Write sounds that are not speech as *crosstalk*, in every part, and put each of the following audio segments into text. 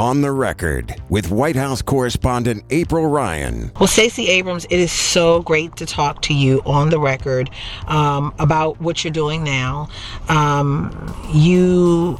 On the Record with White House correspondent April Ryan. Well, Stacey Abrams, it is so great to talk to you on the record um, about what you're doing now. Um, you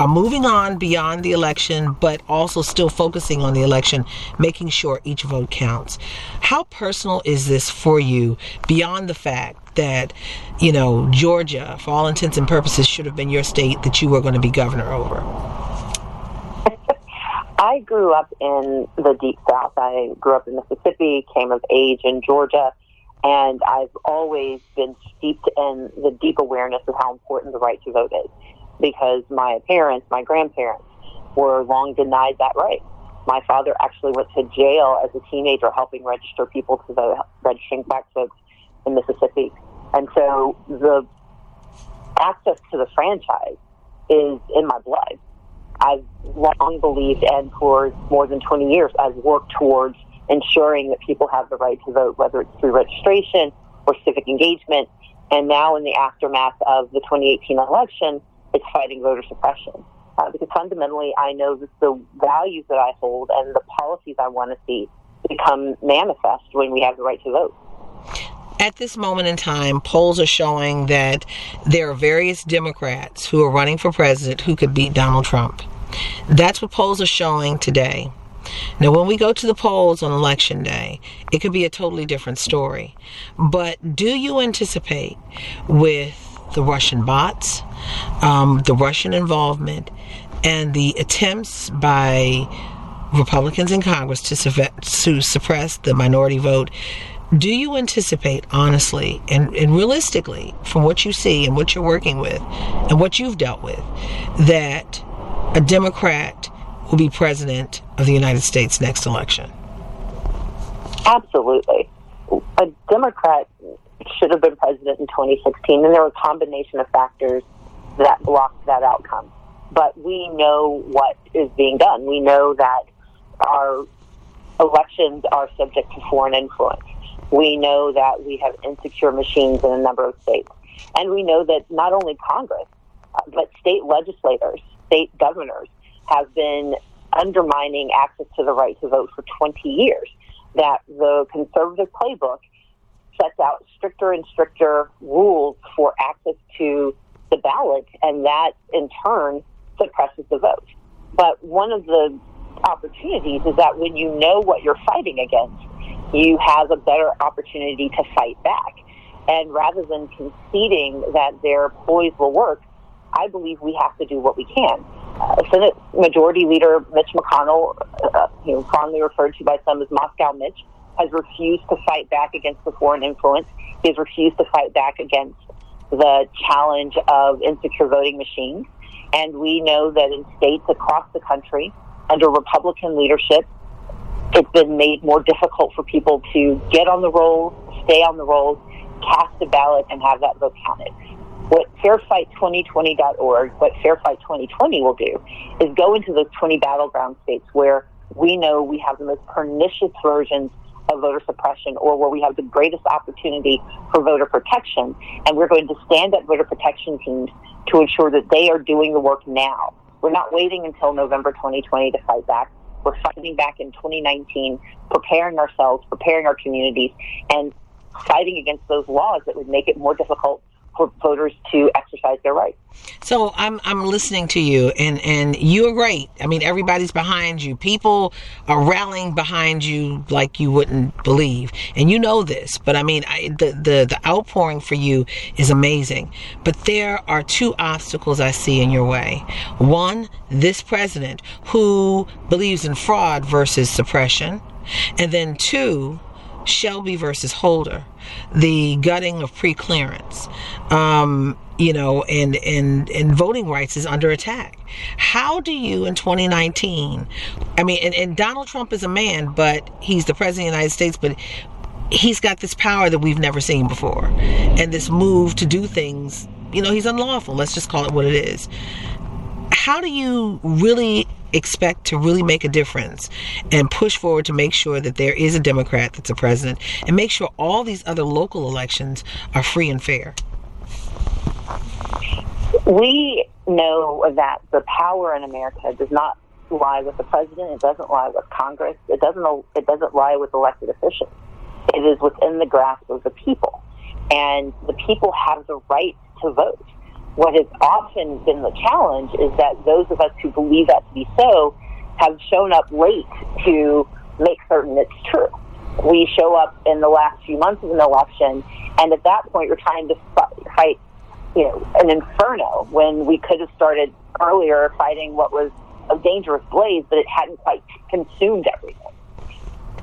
are moving on beyond the election, but also still focusing on the election, making sure each vote counts. How personal is this for you beyond the fact that, you know, Georgia, for all intents and purposes, should have been your state that you were going to be governor over? I grew up in the deep south. I grew up in Mississippi, came of age in Georgia, and I've always been steeped in the deep awareness of how important the right to vote is because my parents, my grandparents, were long denied that right. My father actually went to jail as a teenager helping register people to vote, registering black folks in Mississippi. And so the access to the franchise is in my blood. I've long believed, and for more than 20 years, I've worked towards ensuring that people have the right to vote, whether it's through registration or civic engagement. And now, in the aftermath of the 2018 election, it's fighting voter suppression. Uh, because fundamentally, I know that the values that I hold and the policies I want to see become manifest when we have the right to vote. At this moment in time, polls are showing that there are various Democrats who are running for president who could beat Donald Trump. That's what polls are showing today. Now, when we go to the polls on election day, it could be a totally different story. But do you anticipate with the Russian bots, um, the Russian involvement, and the attempts by Republicans in Congress to, to suppress the minority vote, do you anticipate, honestly and, and realistically, from what you see and what you're working with and what you've dealt with, that a Democrat will be president of the United States next election? Absolutely. A Democrat should have been president in 2016, and there were a combination of factors that blocked that outcome. But we know what is being done. We know that our elections are subject to foreign influence. We know that we have insecure machines in a number of states. And we know that not only Congress, uh, but state legislators, state governors have been undermining access to the right to vote for 20 years. That the conservative playbook sets out stricter and stricter rules for access to the ballot, and that in turn suppresses the vote. But one of the opportunities is that when you know what you're fighting against, you have a better opportunity to fight back. And rather than conceding that their ploys will work, I believe we have to do what we can. Uh, Senate Majority Leader Mitch McConnell, uh, you know, fondly referred to by some as Moscow Mitch, has refused to fight back against the foreign influence. He has refused to fight back against the challenge of insecure voting machines. And we know that in states across the country, under Republican leadership, it's been made more difficult for people to get on the rolls, stay on the rolls, cast a ballot, and have that vote counted. What fairfight2020.org, what Fairfight 2020 will do, is go into those 20 battleground states where we know we have the most pernicious versions of voter suppression or where we have the greatest opportunity for voter protection. And we're going to stand up voter protection teams to ensure that they are doing the work now. We're not waiting until November 2020 to fight back. We're fighting back in 2019, preparing ourselves, preparing our communities, and fighting against those laws that would make it more difficult voters to exercise their rights. So I'm I'm listening to you, and and you are great. I mean, everybody's behind you. People are rallying behind you like you wouldn't believe, and you know this. But I mean, I, the the the outpouring for you is amazing. But there are two obstacles I see in your way. One, this president who believes in fraud versus suppression, and then two Shelby versus Holder, the gutting of pre-clearance, um, you know, and, and, and voting rights is under attack. How do you in 2019, I mean, and, and Donald Trump is a man, but he's the president of the United States, but he's got this power that we've never seen before. And this move to do things, you know, he's unlawful. Let's just call it what it is. How do you really expect to really make a difference and push forward to make sure that there is a Democrat that's a president and make sure all these other local elections are free and fair? We know that the power in America does not lie with the president. It doesn't lie with Congress. It doesn't. It doesn't lie with elected officials. It is within the grasp of the people, and the people have the right to vote. What has often been the challenge is that those of us who believe that to be so have shown up late to make certain it's true. We show up in the last few months of an election, and at that point, you're trying to fight, you know, an inferno when we could have started earlier fighting what was a dangerous blaze, but it hadn't quite consumed everything.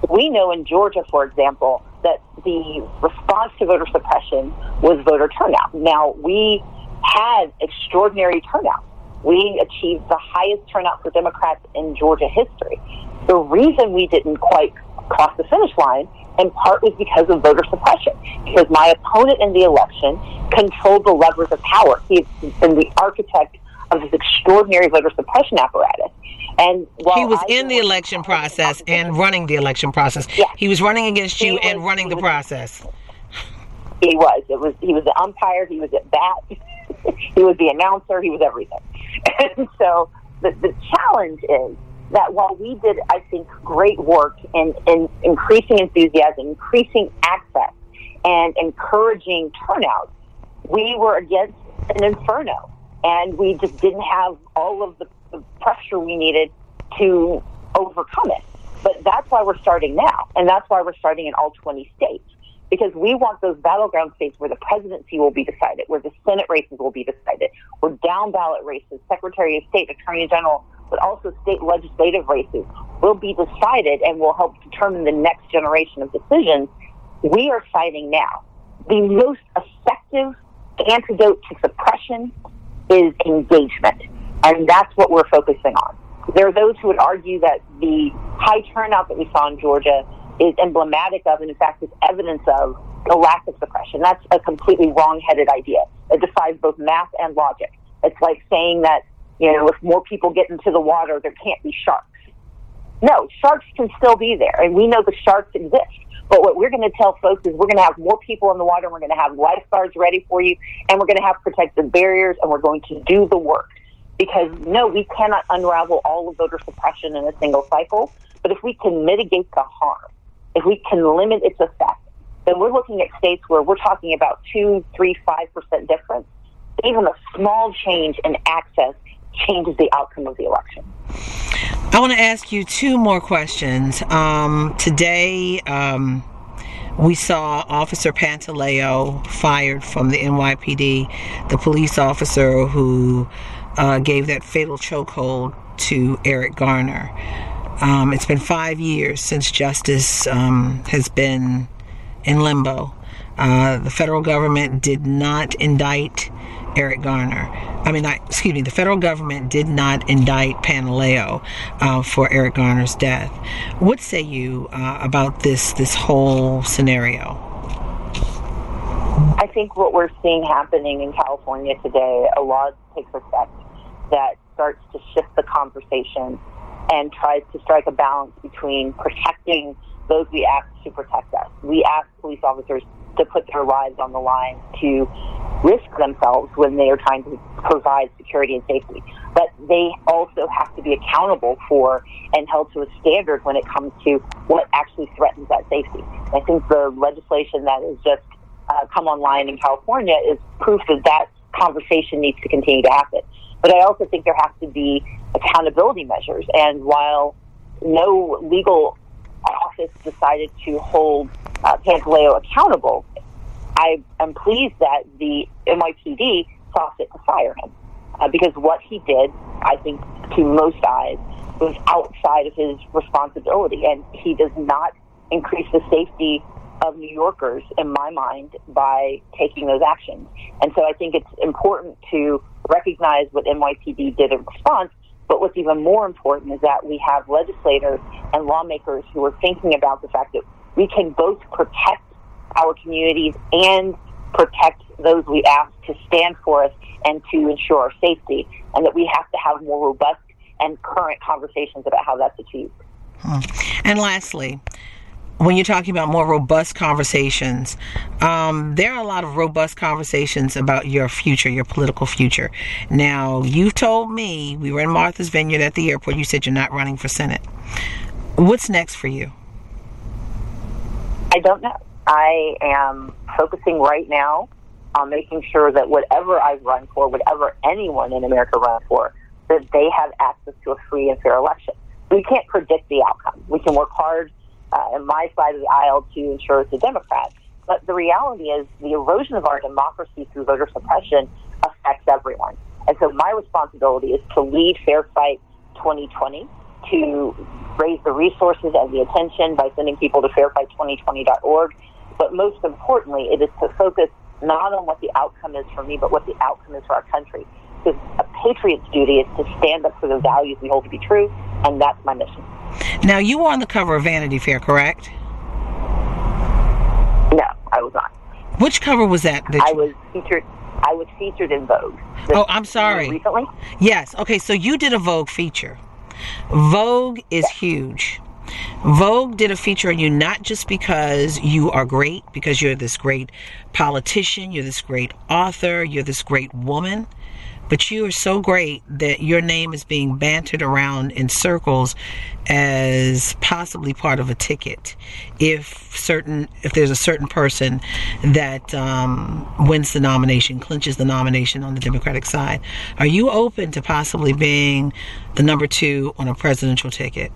We know in Georgia, for example, that the response to voter suppression was voter turnout. Now, we had extraordinary turnout. We achieved the highest turnout for Democrats in Georgia history. The reason we didn't quite cross the finish line in part was because of voter suppression. Because my opponent in the election controlled the levers of power. He's been the architect of this extraordinary voter suppression apparatus. And he was I in the election process and running the election process. Yeah. He was running against you was, and running the was, process. He was. It was. He was the umpire. He was at bat. *laughs* he was the announcer. He was everything. *laughs* And so the the challenge is that while we did, I think, great work in, in increasing enthusiasm, increasing access, and encouraging turnout, we were against an inferno and we just didn't have all of the, the pressure we needed to overcome it. But that's why we're starting now, and that's why we're starting in all 20 states because we want those battleground states where the presidency will be decided, where the Senate races will be decided, where down ballot races, Secretary of State, Attorney General, but also state legislative races will be decided and will help determine the next generation of decisions. We are fighting now. The most effective antidote to suppression is engagement. And that's what we're focusing on. There are those who would argue that the high turnout that we saw in Georgia is emblematic of, and in fact, is evidence of the lack of suppression. That's a completely wrong-headed idea. It defies both math and logic. It's like saying that, you know, if more people get into the water, there can't be sharks. No, sharks can still be there, and we know the sharks exist. But what we're going to tell folks is we're going to have more people in the water, and we're going to have lifeguards ready for you, and we're going to have protective barriers, and we're going to do the work. Because no, we cannot unravel all of voter suppression in a single cycle. But if we can mitigate the harm, if we can limit its effect, then we're looking at states where we're talking about two, three, five percent difference. Even a small change in access changes the outcome of the election. I want to ask you two more questions. Um, today, um, we saw Officer Pantaleo fired from the NYPD, the police officer who uh, gave that fatal chokehold to Eric Garner. Um, it's been five years since justice um, has been in limbo. Uh, the federal government did not indict Eric Garner. I mean, I, excuse me, the federal government did not indict Pantaleo uh, for Eric Garner's death. What say you uh, about this this whole scenario? I think what we're seeing happening in California today, a law takes effect that starts to shift the conversation and tries to strike a balance between protecting those we ask to protect us. We ask police officers to put their lives on the line to risk themselves when they are trying to provide security and safety. But they also have to be accountable for and held to a standard when it comes to what actually threatens that safety. I think the legislation that has just uh, come online in California is proof that that conversation needs to continue to happen. But I also think there has to be accountability measures. And while no legal office decided to hold uh, Pantaleo accountable, I am pleased that the NYPD saw fit to fire him uh, because what he did, I think, to most eyes, was outside of his responsibility, and he does not increase the safety of New Yorkers, in my mind, by taking those actions. And so I think it's important to recognize what NYPD did in response. But what's even more important is that we have legislators and lawmakers who are thinking about the fact that we can both protect our communities and protect those we ask to stand for us and to ensure our safety, and that we have to have more robust and current conversations about how that's achieved. And lastly, when you're talking about more robust conversations, um, there are a lot of robust conversations about your future, your political future. Now, you've told me, we were in Martha's Vineyard at the airport, you said you're not running for Senate. What's next for you? I don't know. I am focusing right now on making sure that whatever I run for, whatever anyone in America runs for, that they have access to a free and fair election. We can't predict the outcome. We can work hard uh, my side of the aisle to ensure it's a Democrat. But the reality is the erosion of our democracy through voter suppression affects everyone. And so my responsibility is to lead Fair Fight 2020, to raise the resources and the attention by sending people to fairfight2020.org. But most importantly, it is to focus not on what the outcome is for me, but what the outcome is for our country. Because patriot's duty is to stand up for the values we hold to be true, and that's my mission. Now, you were on the cover of Vanity Fair, correct? No, I was not. Which cover was that? that I was featured. I was featured in Vogue. Oh, I'm sorry. Recently, Yes. Okay, so you did a Vogue feature. Vogue is huge. Vogue did a feature on you not just because you are great, because you're this great politician, you're this great author, you're this great woman, but you are so great that your name is being bantered around in circles as possibly part of a ticket. If certain if there's a certain person that um, wins the nomination clinches the nomination on the democratic side are you open to possibly being the number two on a presidential ticket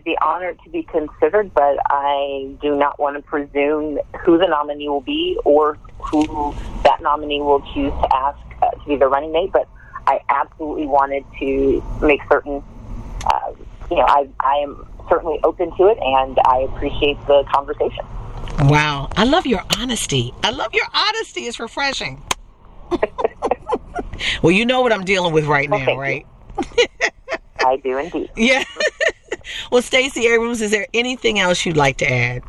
would be honored to be considered, but I do not want to presume who the nominee will be or who that nominee will choose to ask uh, to be the running mate. But I absolutely wanted to make certain, uh, you know, I, I am certainly open to it, and I appreciate the conversation. wow i love your honesty i love your honesty it's refreshing *laughs* well you know what i'm dealing with right Well, now right I do indeed. *laughs* Yeah. Well, Stacey Abrams, is there anything else you'd like to add?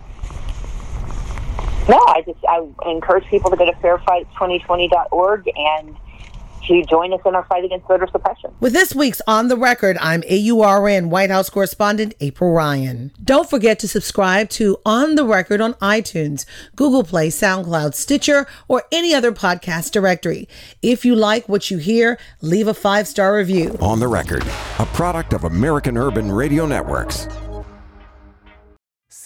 No, I just I encourage people to go to fairfight2020.org and to join us in our fight against voter suppression. With this week's On the Record, I'm AURN White House correspondent April Ryan. Don't forget to subscribe to On the Record on iTunes, Google Play, SoundCloud, Stitcher, or any other podcast directory. If you like what you hear, leave a five star review. On the record, a product of American Urban Radio Networks.